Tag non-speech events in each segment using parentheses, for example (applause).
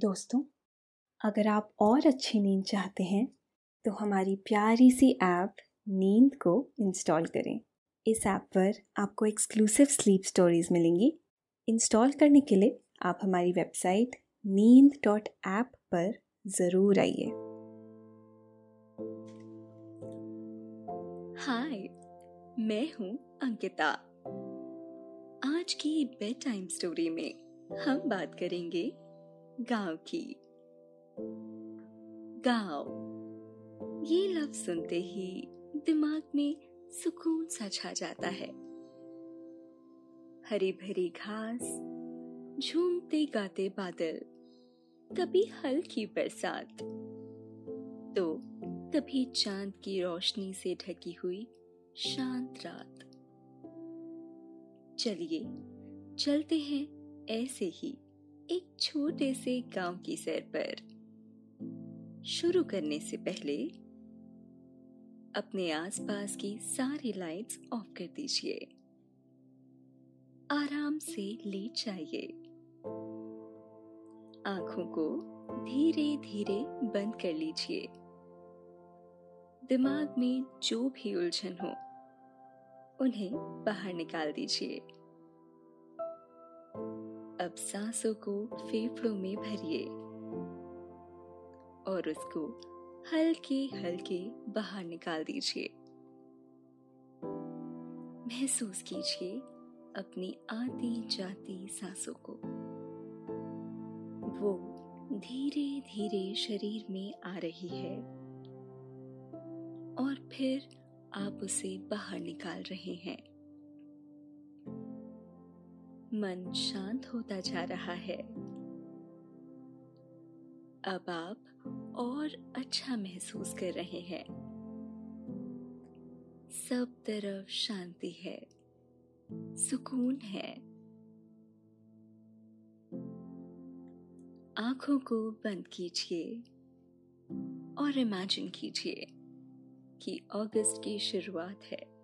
दोस्तों, अगर आप और अच्छी नींद चाहते हैं तो हमारी प्यारी सी ऐप नींद को इंस्टॉल करें। इस ऐप पर आपको एक्सक्लूसिव स्लीप स्टोरीज मिलेंगी। इंस्टॉल करने के लिए आप हमारी वेबसाइट नींद डॉट ऐप पर ज़रूर आइए। हाय, मैं हूँ अंकिता। आज की बेड टाइम स्टोरी में हम बात करेंगे गाँव की। गाँव, ये लफ्ज सुनते ही दिमाग में सुकून सा छा जाता है। हरी भरी घास, झूमते गाते बादल, कभी हल्की बरसात तो कभी चाँद की रोशनी से ढकी हुई शांत रात। चलिए, चलते हैं ऐसे ही एक छोटे से गाँव की सैर पर। शुरू करने से पहले, अपने आसपास की सारी लाइट्स ऑफ़ कर दीजिए। आराम से लेट जाइए। आँखों को धीरे धीरे बंद कर लीजिए। दिमाग में जो भी उलझन हो, उन्हें बाहर निकाल दीजिए। अब सांसों को फेफड़ों में भरिए और उसको हल्के हल्के बाहर निकाल दीजिए। महसूस कीजिए अपनी आती जाती सांसों को। वो धीरे धीरे शरीर में आ रही है और फिर आप उसे बाहर निकाल रहे हैं। मन शांत होता जा रहा है। अब आप और अच्छा महसूस कर रहे हैं। सब तरफ़ शांति है, सुकून है। आँखों को बंद कीजिए और इमेजिन कीजिए कि अगस्त की शुरुआत है।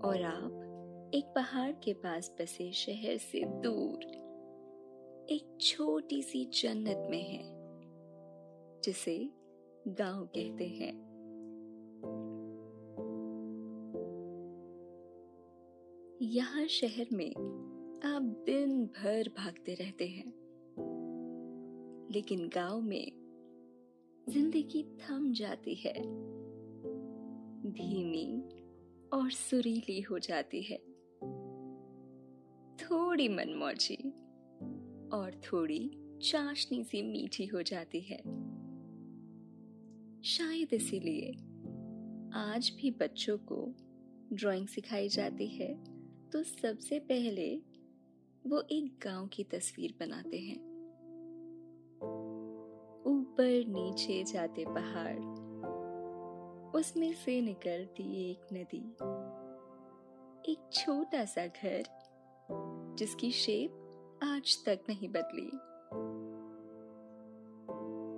और आप एक पहाड़ के पास बसे शहर से दूर, एक छोटी सी जन्नत में है, जिसे गाँव कहते हैं। यहाँ शहर में आप दिन भर भागते रहते हैं, लेकिन गाँव में ज़िंदगी थम जाती है, धीमी और सुरीली हो जाती है। थोड़ी मनमौजी और थोड़ी चाशनी सी मीठी हो जाती है। शायद इसीलिए आज भी बच्चों को ड्राइंग सिखाई जाती है तो सबसे पहले वो एक गाँव की तस्वीर बनाते हैं। ऊपर नीचे जाते पहाड़, उसमें से निकलती एक नदी। एक छोटा सा घर जिसकी शेप आज तक नहीं बदली।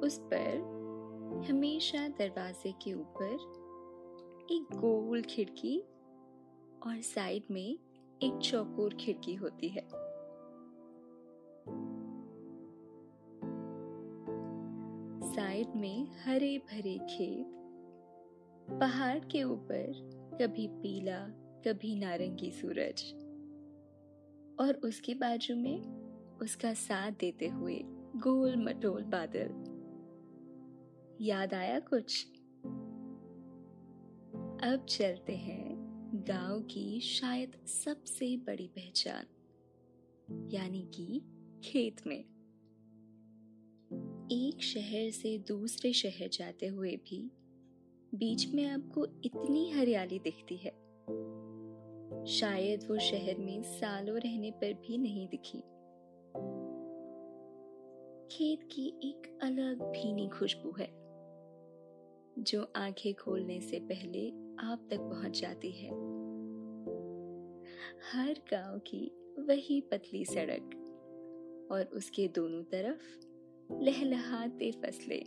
उस पर हमेशा दरवाजे के ऊपर एक गोल खिड़की और साइड में एक चौकोर खिड़की होती है। साइड में हरे भरे खेत, पहाड़ के ऊपर कभी पीला, कभी नारंगी सूरज। और उसके बाजू में उसका साथ देते हुए गोल मटोल बादल। याद आया कुछ? अब चलते हैं गाँव की शायद सबसे बड़ी पहचान, यानी कि खेत में। एक शहर से दूसरे शहर जाते हुए भी बीच में आपको इतनी हरियाली दिखती है। शायद वो शहर में सालों रहने पर भी नहीं दिखी। खेत की एक अलग भीनी खुशबू है, जो आँखें खोलने से पहले आप तक पहुँच जाती है। हर गाँव की वही पतली सड़क और उसके दोनों तरफ़ लहलहाते फ़सलें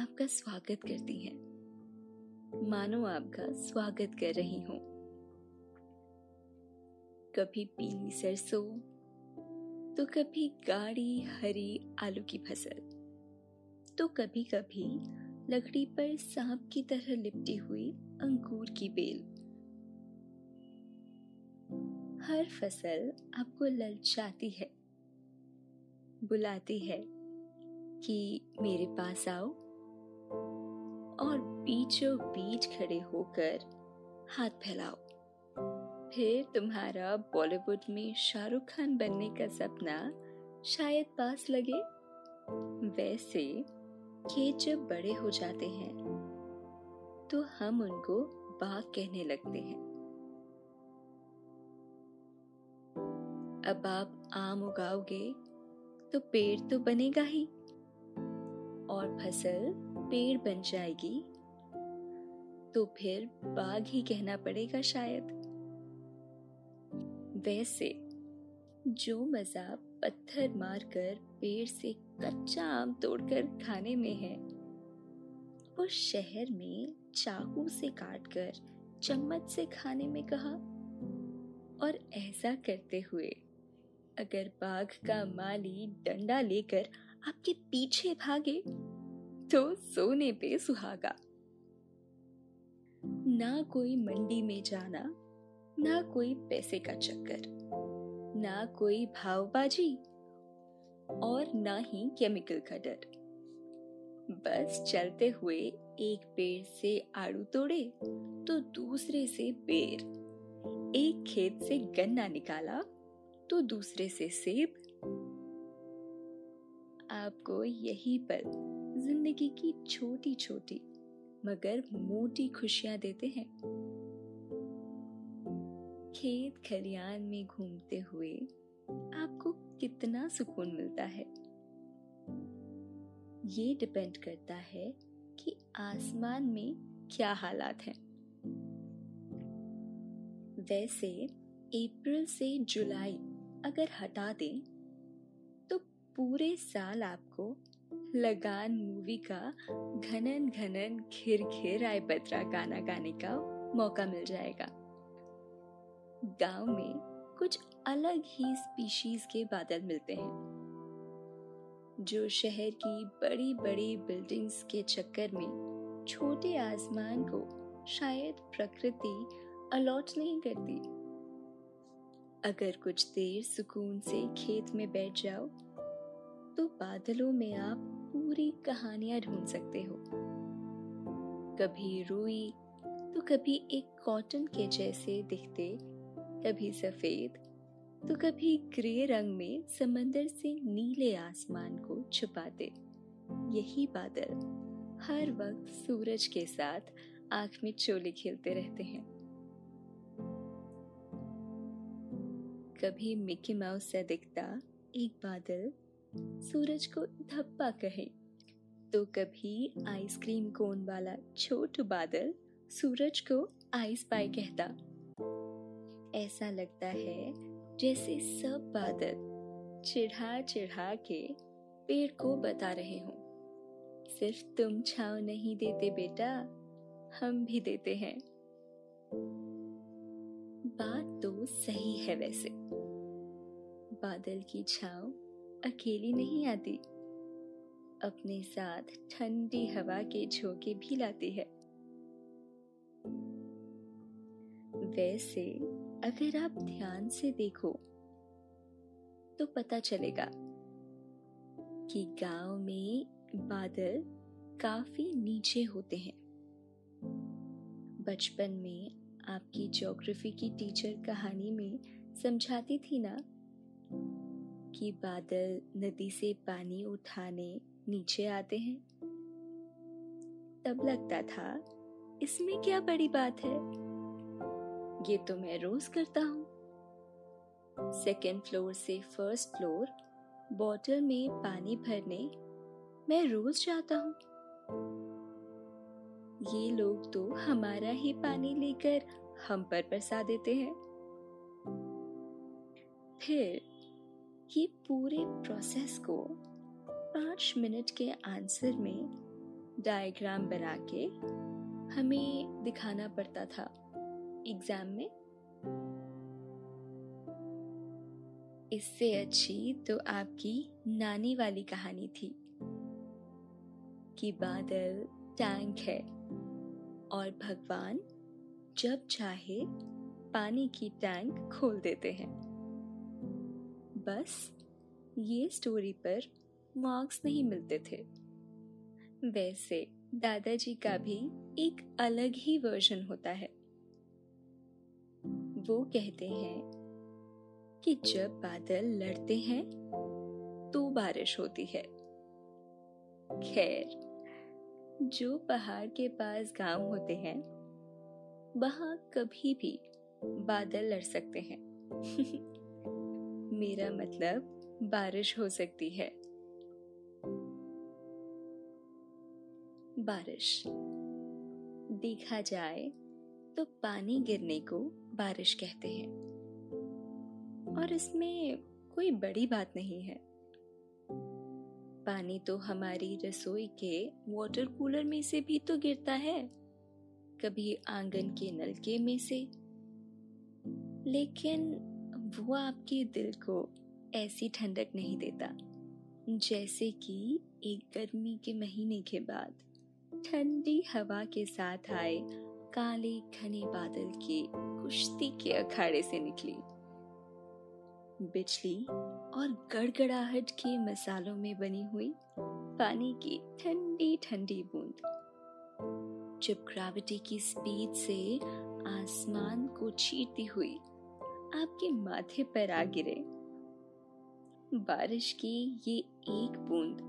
आपका स्वागत करती हैं। मानो आपका स्वागत कर रही हूँ। कभी पीली सरसों तो कभी गाढ़ी हरी आलू की फ़सल तो कभी कभी लकड़ी पर सांप की तरह लिपटी हुई अंगूर की बेल। हर फ़सल आपको ललचाती है, बुलाती है कि मेरे पास आओ और बीचों बीच खड़े होकर हाथ फैलाओ। फिर तुम्हारा बॉलीवुड में शाहरुख खान बनने का सपना शायद पास लगे। वैसे खेत जब बड़े हो जाते हैं तो हम उनको बाग कहने लगते हैं। अब आप आम उगाओगे तो पेड़ तो बनेगा ही। और फ़सल पेड़ बन जाएगी तो फिर बाग ही कहना पड़ेगा शायद। वैसे जो मज़ा पत्थर मारकर पेड़ से कच्चा आम तोड़कर खाने में है, वो शहर में चाकू से काटकर, चम्मच से खाने में कहा। और ऐसा करते हुए, अगर बाघ का माली डंडा लेकर आपके पीछे भागे तो सोने पे सुहागा। ना कोई मंडी में जाना ना कोई पैसे का चक्कर, ना कोई भावबाजी और ना ही केमिकल का डर। बस चलते हुए एक पेड़ से आड़ू तोड़े तो दूसरे से बेर एक खेत से गन्ना निकाला तो दूसरे से सेब। आपको यही पल ज़िंदगी की छोटी छोटी मगर मोटी खुशियाँ देते हैं। खेत खलियान में घूमते हुए आपको कितना सुकून मिलता है? ये डिपेंड करता है कि आसमान में क्या हालात हैं। वैसे, अप्रैल से जुलाई अगर हटा दें तो पूरे साल आपको लगान मूवी का घनन घनन घिर घिर आय पत्रा गाना गाने का मौका मिल जाएगा। गाँव में कुछ अलग ही स्पीशीज के बादल मिलते हैं। जो शहर की बड़ी बड़ी बिल्डिंग्स के चक्कर में छोटे आसमान को शायद प्रकृति अलॉट नहीं करती। अगर कुछ देर सुकून से खेत में बैठ जाओ तो बादलों में आप पूरी कहानियाँ ढूंढ सकते हो। कभी रुई तो कभी एक कॉटन के जैसे दिखते कभी सफ़ेद तो कभी ग्रे रंग में समंदर से नीले आसमान को छुपाते। यही बादल हर वक्त सूरज के साथ आँख में चोले खेलते रहते हैं। कभी मिकी माउस से दिखता एक बादल सूरज को धप्पा कहे तो कभी आइसक्रीम कोन वाला छोट बादल सूरज को आइस पाई कहता। ऐसा लगता है जैसे सब बादल चिढ़ा चिढ़ा के पेड़ को बता रहे हो। सिर्फ़ तुम छाव नहीं देते बेटा, हम भी देते हैं। बात तो सही है वैसे। बादल की छाव अकेली नहीं आती। अपने साथ ठंडी हवा के झोंके भी लाती है। वैसे अगर आप ध्यान से देखो तो पता चलेगा कि गाँव में बादल काफ़ी नीचे होते हैं। बचपन में आपकी ज्योग्राफी की टीचर कहानी में समझाती थी ना कि बादल नदी से पानी उठाने नीचे आते हैं। तब लगता था, इसमें क्या बड़ी बात है? ये तो मैं रोज करता हूँ। सेकेंड फ्लोर से फ़र्स्ट फ्लोर बॉटल में पानी भरने मैं रोज जाता हूँ। ये लोग तो हमारा ही पानी लेकर हम पर बरसा देते हैं। फिर ये पूरे प्रोसेस को पाँच मिनट के आंसर में डायग्राम बना के हमें दिखाना पड़ता था। एग्ज़ाम में। इससे अच्छी तो आपकी नानी वाली कहानी थी कि बादल, टैंक है और भगवान जब चाहे पानी की टैंक खोल देते हैं। बस ये स्टोरी पर मार्क्स नहीं मिलते थे। वैसे दादाजी का भी एक अलग ही वर्जन होता है। वो कहते हैं कि जब बादल लड़ते हैं तो बारिश होती है। खैर, जो पहाड़ के पास गाँव होते हैं, वहाँ कभी भी बादल लड़ सकते हैं। (laughs) मेरा मतलब बारिश हो सकती है। बारिश, देखा जाए तो पानी गिरने को बारिश कहते हैं। और इसमें कोई बड़ी बात नहीं है। पानी तो हमारी रसोई के वाटर कूलर में से भी तो गिरता है, कभी आँगन के नलके में से। लेकिन वो आपके दिल को ऐसी ठंडक नहीं देता, जैसे कि एक गर्मी के महीने के बाद ठंडी हवा के साथ आए काले घने बादल के कुश्ती के अखाड़े से निकली। बिजली और गड़गड़ाहट के मसालों में बनी हुई पानी की ठंडी ठंडी बूंद। जब ग्रेविटी की स्पीड से आसमान को चीरती हुई आपके माथे पर आ गिरे, बारिश की ये एक बूंद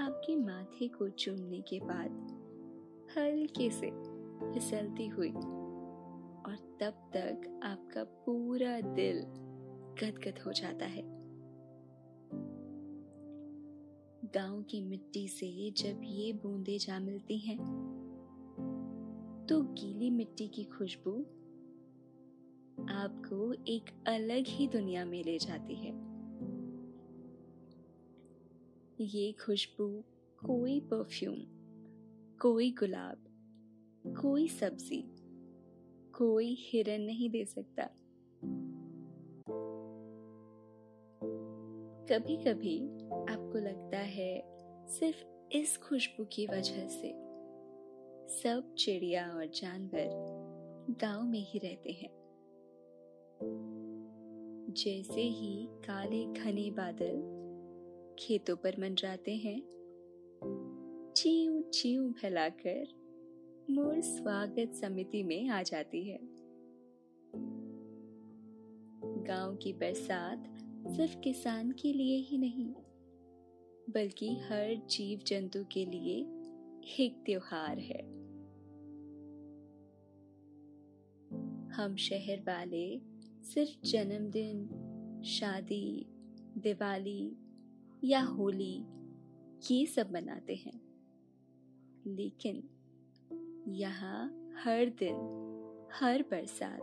आपके माथे को चूमने के बाद हल्के से फिसलती हुई। और तब तक आपका पूरा दिल गदगद हो जाता है। गाँव की मिट्टी से जब ये बूंदे जा मिलती हैं तो गीली मिट्टी की खुशबू आपको एक अलग ही दुनिया में ले जाती है। ये खुशबू कोई परफ्यूम, कोई गुलाब कोई सब्ज़ी कोई हिरन नहीं दे सकता। कभी कभी आपको लगता है सिर्फ़ इस खुशबू की वजह से सब चिड़िया और जानवर गाँव में ही रहते हैं। जैसे ही काले घने बादल खेतों पर मंडराते हैं चीव चीव फैलाकर मोर स्वागत समिति में आ जाती है। गाँव की बरसात सिर्फ़ किसान के लिए ही नहीं, बल्कि हर जीव जंतु के लिए एक त्योहार है। हम शहर वाले सिर्फ़ जन्मदिन, शादी, दिवाली या होली ये सब मनाते हैं। लेकिन यहाँ हर दिन, हर बरसात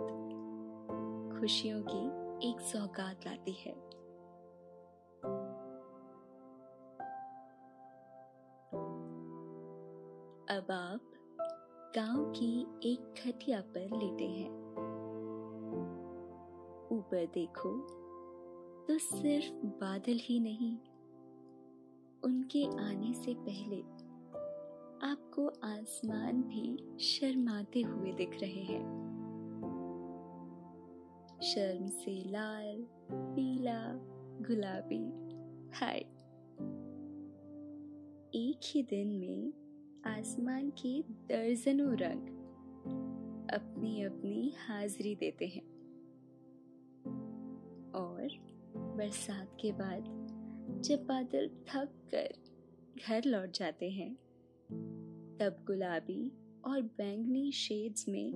खुशियों की एक सौगात लाती है। अब आप गाँव की एक खटिया पर लेटे हैं। ऊपर देखो तो सिर्फ़ बादल ही नहीं, उनके आने से पहले आपको आसमान भी शर्माते हुए दिख रहे हैं। शर्म से लाल, पीला, गुलाबी, हाय। एक ही दिन में आसमान के दर्जनों रंग अपनी अपनी हाजिरी देते हैं। और बरसात के बाद जब बादल थक कर घर लौट जाते हैं तब गुलाबी और बैंगनी शेड्स में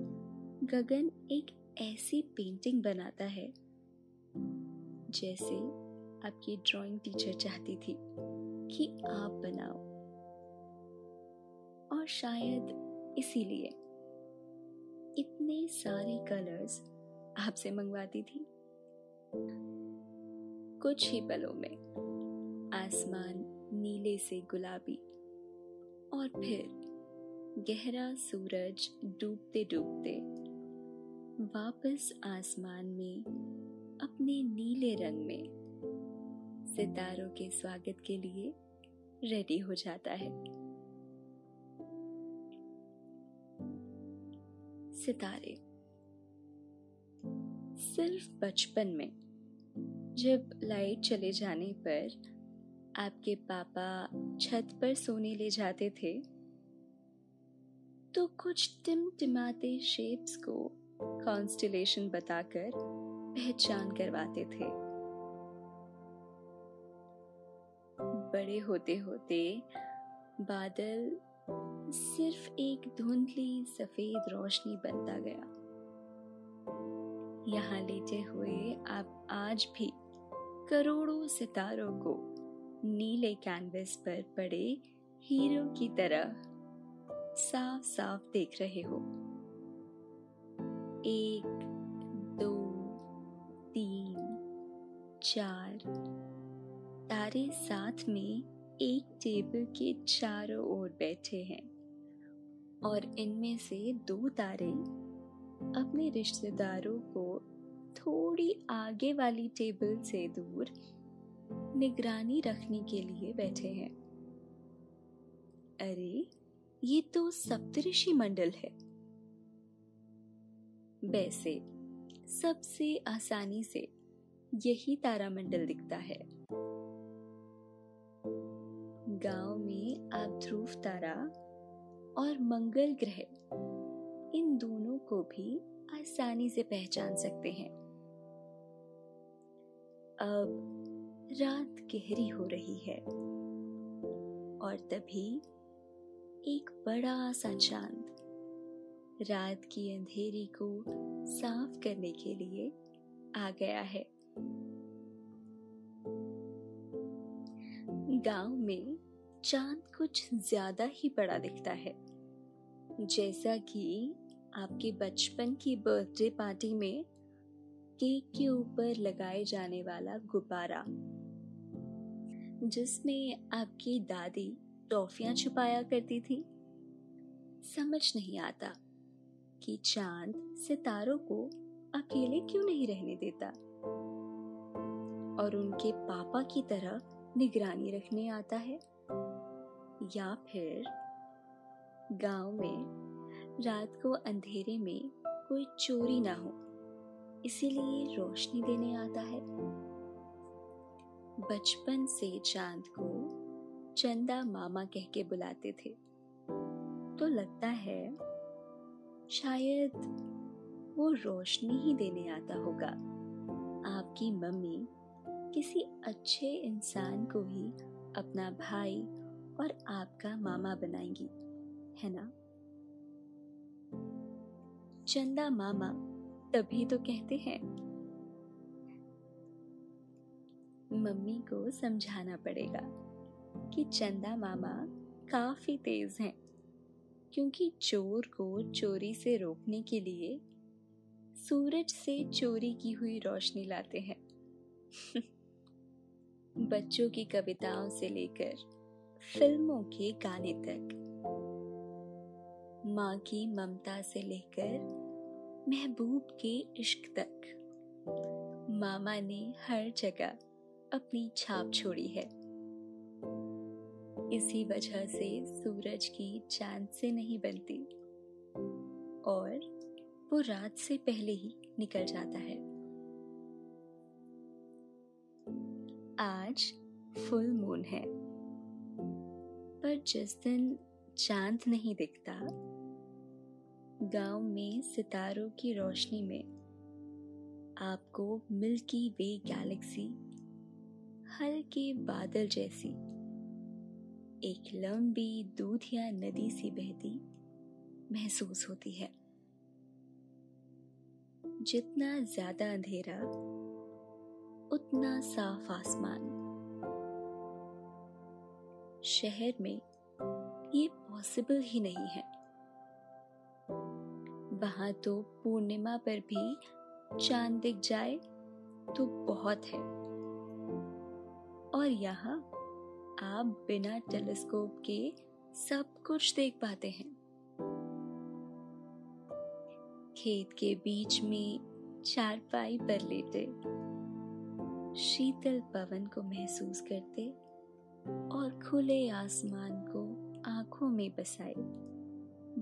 गगन एक ऐसी पेंटिंग बनाता है, जैसे आपकी ड्राइंग टीचर चाहती थी कि आप बनाओ। और शायद इसीलिए इतने सारे कलर्स आपसे मंगवाती थी। कुछ ही पलों में आसमान नीले से गुलाबी और फिर गहरा सूरज डूबते डूबते वापस आसमान में, अपने नीले रंग में, सितारों के स्वागत के लिए रेडी हो जाता है। सितारे। सिर्फ़ बचपन में, जब लाइट चले जाने पर आपके पापा छत पर सोने ले जाते थे तो कुछ टिमटिमाते शेप्स को कॉन्स्टलेशन बताकर पहचान करवाते थे। बड़े होते होते बादल सिर्फ़ एक धुंधली सफ़ेद रोशनी बनता गया। यहाँ लेटे हुए आप आज भी करोड़ों सितारों को नीले कैनवस पर पड़े हीरो की तरह साफ़ साफ़ देख रहे हो। एक, दो, तीन, चार। तारे साथ में एक टेबल के चारों ओर बैठे हैं और इनमें से दो तारे अपने रिश्तेदारों को थोड़ी आगे वाली टेबल से दूर निगरानी रखने के लिए बैठे हैं। अरे ये तो सप्तऋषि मंडल है। वैसे, सबसे आसानी से यही तारामंडल दिखता है। गाँव में आप ध्रुव तारा और मंगल ग्रह, इन दोनों को भी आसानी से पहचान सकते हैं। अब रात गहरी हो रही है और तभी एक बड़ा सा चाँद। रात की अंधेरी को साफ़ करने के लिए आ गया है। गाँव में चाँद कुछ ज़्यादा ही बड़ा दिखता है। जैसा कि आपके बचपन की बर्थडे पार्टी में केक के ऊपर लगाए जाने वाला गुब्बारा, जिसमें आपकी दादी टॉफियाँ छुपाया करती थी। समझ नहीं आता कि चाँद सितारों को अकेले क्यों नहीं रहने देता। और उनके पापा की तरह निगरानी रखने आता है। या फिर गाँव में रात को अंधेरे में कोई चोरी ना हो, इसीलिए रोशनी देने आता है। बचपन से चाँद को चंदा मामा कह के बुलाते थे। तो लगता है, शायद वो रोशनी ही देने आता होगा। आपकी मम्मी किसी अच्छे इंसान को ही अपना भाई और आपका मामा बनाएँगी, है ना? चंदा मामा तभी तो कहते हैं। मम्मी को समझाना पड़ेगा। कि चंदा मामा काफ़ी तेज हैं, क्योंकि चोर को चोरी से रोकने के लिए सूरज से चोरी की हुई रोशनी लाते हैं। (laughs) बच्चों की कविताओं से लेकर फ़िल्मों के गाने तक। माँ की ममता से लेकर महबूब के इश्क तक। मामा ने हर जगह अपनी छाप छोड़ी है। इसी वजह से सूरज की चाँद से नहीं बनती। और वो रात से पहले ही निकल जाता है। आज फुल मून है। पर जिस दिन चाँद नहीं दिखता, गाँव में सितारों की रोशनी में आपको मिल्की वे गैलेक्सी हल्के बादल जैसी एक लंबी दूधिया नदी सी बहती महसूस होती है। जितना ज़्यादा अंधेरा, उतना साफ़ आसमान। शहर में ये पॉसिबल ही नहीं है। वहाँ तो पूर्णिमा पर भी चाँद दिख जाए तो बहुत है। और यहाँ आप बिना टेलीस्कोप के सब कुछ देख पाते हैं। खेत के बीच में चारपाई पर लेटे शीतल पवन को महसूस करते और खुले आसमान को आँखों में बसाए।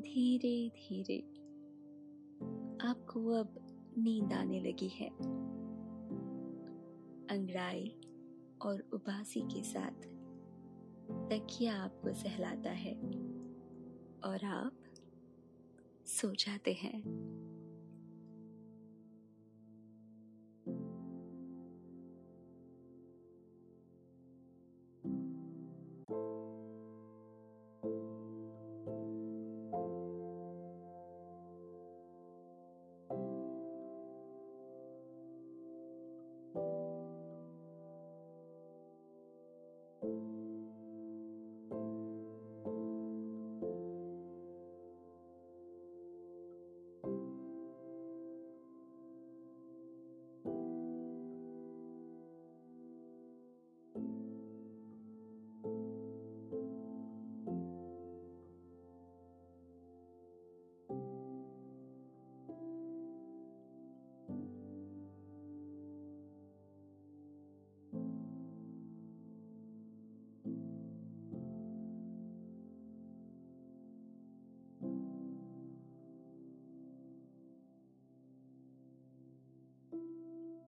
धीरे धीरे आपको अब नींद आने लगी है। अंगड़ाई और उबासी के साथ तकिया आपको सहलाता है। और आप सो जाते हैं।